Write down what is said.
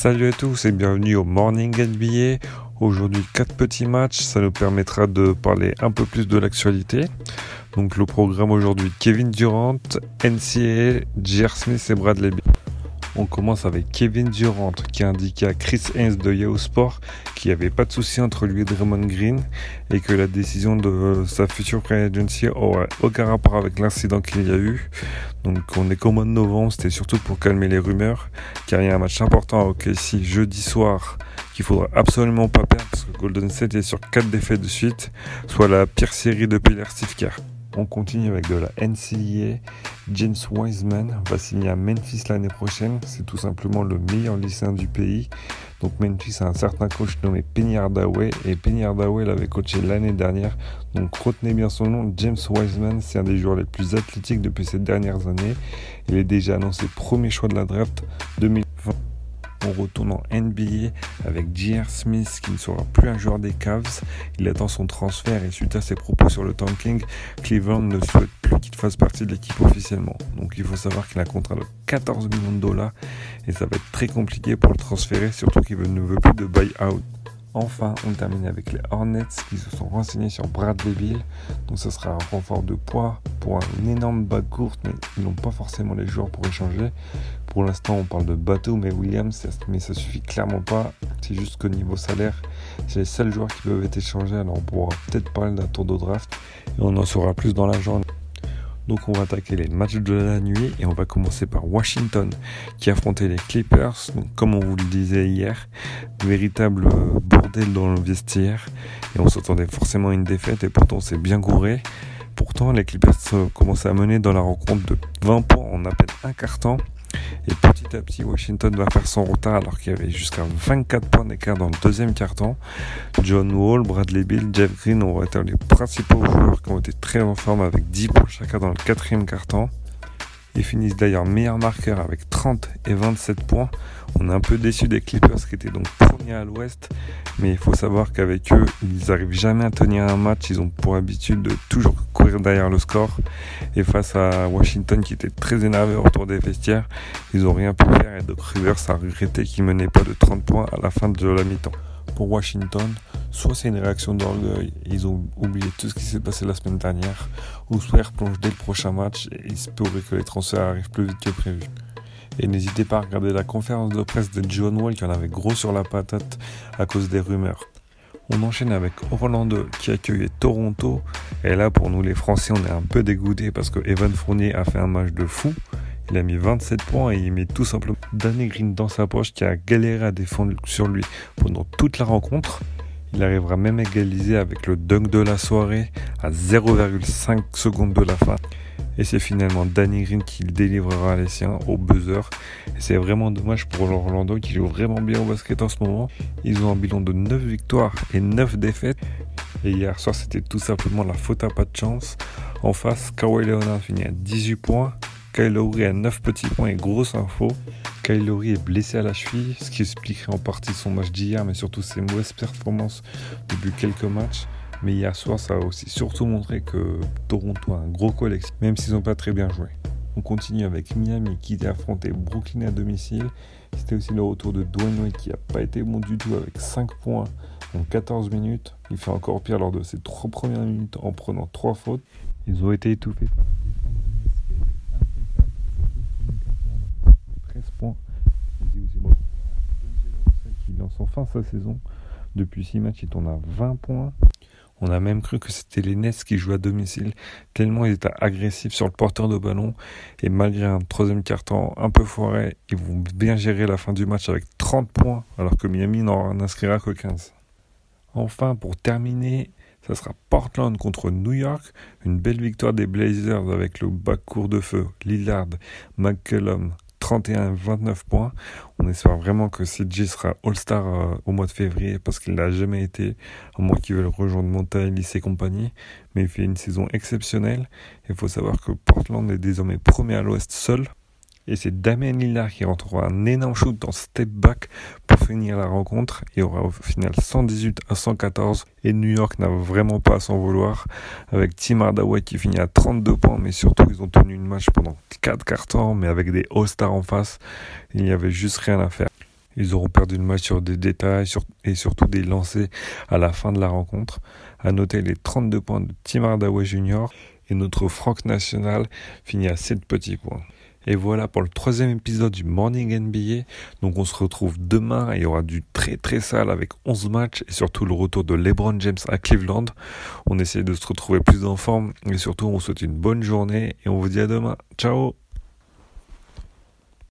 Salut à tous et bienvenue au Morning NBA. Aujourd'hui, quatre petits matchs, ça nous permettra de parler un peu plus de l'actualité. Donc le programme aujourd'hui, Kevin Durant, NCAA, J.R. Smith et Bradley. On commence avec Kevin Durant qui a indiqué à Chris Haynes de Yahoo Sport qu'il n'y avait pas de souci entre lui et Draymond Green et que la décision de sa future free agency aurait aucun rapport avec l'incident qu'il y a eu. Donc on est qu'au mois de novembre, c'était surtout pour calmer les rumeurs car il y a un match important à OKC jeudi soir qu'il faudra absolument pas perdre parce que Golden State est sur 4 défaites de suite, soit la pire série depuis l'ère Steve Kerr. On continue avec de la NCAA. James Wiseman va signer à Memphis l'année prochaine. C'est tout simplement le meilleur lycéen du pays. Donc Memphis a un certain coach nommé Penny Hardaway et Penny Hardaway l'avait coaché l'année dernière. Donc retenez bien son nom. James Wiseman, c'est un des joueurs les plus athlétiques depuis ces dernières années. Il est déjà annoncé premier choix de la draft 2020. On retourne en NBA avec J.R. Smith qui ne sera plus un joueur des Cavs. Il attend son transfert et suite à ses propos sur le tanking, Cleveland ne souhaite plus qu'il fasse partie de l'équipe officiellement. Donc il faut savoir qu'il a un contrat de 14 millions de dollars et ça va être très compliqué pour le transférer, surtout qu'il ne veut plus de buy-out. Enfin, on termine avec les Hornets qui se sont renseignés sur Bradley Bill. Donc, ce sera un renfort de poids pour une énorme bague courte, mais ils n'ont pas forcément les joueurs pour échanger. Pour l'instant, on parle de bateau, mais Williams, mais ça suffit clairement pas. C'est juste qu'au niveau salaire, c'est les seuls joueurs qui peuvent être échangés. Alors, on pourra peut-être parler d'un tour de draft et on en saura plus dans la journée. Donc on va attaquer les matchs de la nuit et on va commencer par Washington qui affrontait les Clippers. Comme on vous le disait hier, véritable bordel dans le vestiaire et on s'attendait forcément à une défaite et pourtant c'est bien gouré. Pourtant les Clippers commençaient à mener dans la rencontre de 20 points en à peine un quart. Et petit à petit, Washington va faire son retard alors qu'il y avait jusqu'à 24 points d'écart dans le deuxième quart-temps. John Wall, Bradley Bill, Jeff Green ont été les principaux joueurs qui ont été très en forme avec 10 points chacun dans le quatrième quart-temps. Ils finissent d'ailleurs meilleur marqueur avec 30 et 27 points. On est un peu déçu des Clippers qui étaient donc premiers à l'ouest, mais il faut savoir qu'avec eux, ils n'arrivent jamais à tenir un match. Ils ont pour habitude de toujours courir derrière le score. Et face à Washington qui était très énervé autour des vestiaires, ils n'ont rien pu faire et Doc Rivers a regretté qu'ils menaient pas de 30 points à la fin de la mi-temps. Pour Washington, soit c'est une réaction d'orgueil, ils ont oublié tout ce qui s'est passé la semaine dernière, ou soit ils replongent dès le prochain match et il se pourrait que les transferts arrivent plus vite que prévu. Et n'hésitez pas à regarder la conférence de presse de John Wall qui en avait gros sur la patate à cause des rumeurs. On enchaîne avec Orlando qui accueille Toronto. Et là, pour nous les Français, on est un peu dégoûtés parce que Evan Fournier a fait un match de fou. Il a mis 27 points et il met tout simplement Danny Green dans sa poche qui a galéré à défendre sur lui pendant toute la rencontre. Il arrivera même à égaliser avec le dunk de la soirée à 0,5 secondes de la fin. Et c'est finalement Danny Green qui délivrera les siens au buzzer. Et c'est vraiment dommage pour Orlando qui joue vraiment bien au basket en ce moment. Ils ont un bilan de 9 victoires et 9 défaites. Et hier soir, c'était tout simplement la faute à pas de chance. En face, Kawhi Leonard finit à 18 points. Kyle Lowry a 9 petits points et grosse info. Kyle Lowry est blessé à la cheville, ce qui expliquerait en partie son match d'hier, mais surtout ses mauvaises performances depuis quelques matchs. Mais hier soir, ça a aussi surtout montré que Toronto a un gros collectif, même s'ils n'ont pas très bien joué. On continue avec Miami qui a affronté Brooklyn à domicile. C'était aussi le retour de Dwayne Wade qui n'a pas été bon du tout avec 5 points en 14 minutes. Il fait encore pire lors de ses 3 premières minutes en prenant 3 fautes. Ils ont été étouffés par la 13 points. On dit aussi bravo lance enfin sa saison. Depuis 6 matchs, il tourne à 20 points. On a même cru que c'était les Nets qui jouaient à domicile, tellement ils étaient agressifs sur le porteur de ballon. Et malgré un troisième carton un peu foiré, ils vont bien gérer la fin du match avec 30 points, alors que Miami n'en inscrira que 15. Enfin, pour terminer, ça sera Portland contre New York. Une belle victoire des Blazers avec le bac court de feu, Lillard, McCullum, 31 29 points. On espère vraiment que CJ sera All-Star euh, au mois de février parce qu'il n'a jamais été, à moins qu'il veuille rejoindre Montagne, lycée compagnie. Mais il fait une saison exceptionnelle. Il faut savoir que Portland est désormais premier à l'ouest seul et c'est Damien Lillard qui rentrera un énorme shoot dans step back pour finir la rencontre. Il aura au final 118 à 114 et New York n'a vraiment pas à s'en vouloir avec Tim Hardaway qui finit à 32 points mais surtout ils ont tenu une match pendant 4 quarts temps mais avec des All-Stars en face, il n'y avait juste rien à faire. Ils auront perdu le match sur des détails et surtout des lancers à la fin de la rencontre. À noter les 32 points de Tim Hardaway Jr. et notre Franck National finit à 7 petits points. Et voilà pour le troisième épisode du Morning NBA. Donc on se retrouve demain il y aura du très très sale avec 11 matchs et surtout le retour de LeBron James à Cleveland. On essaie de se retrouver plus en forme et surtout on vous souhaite une bonne journée et on vous dit à demain. Ciao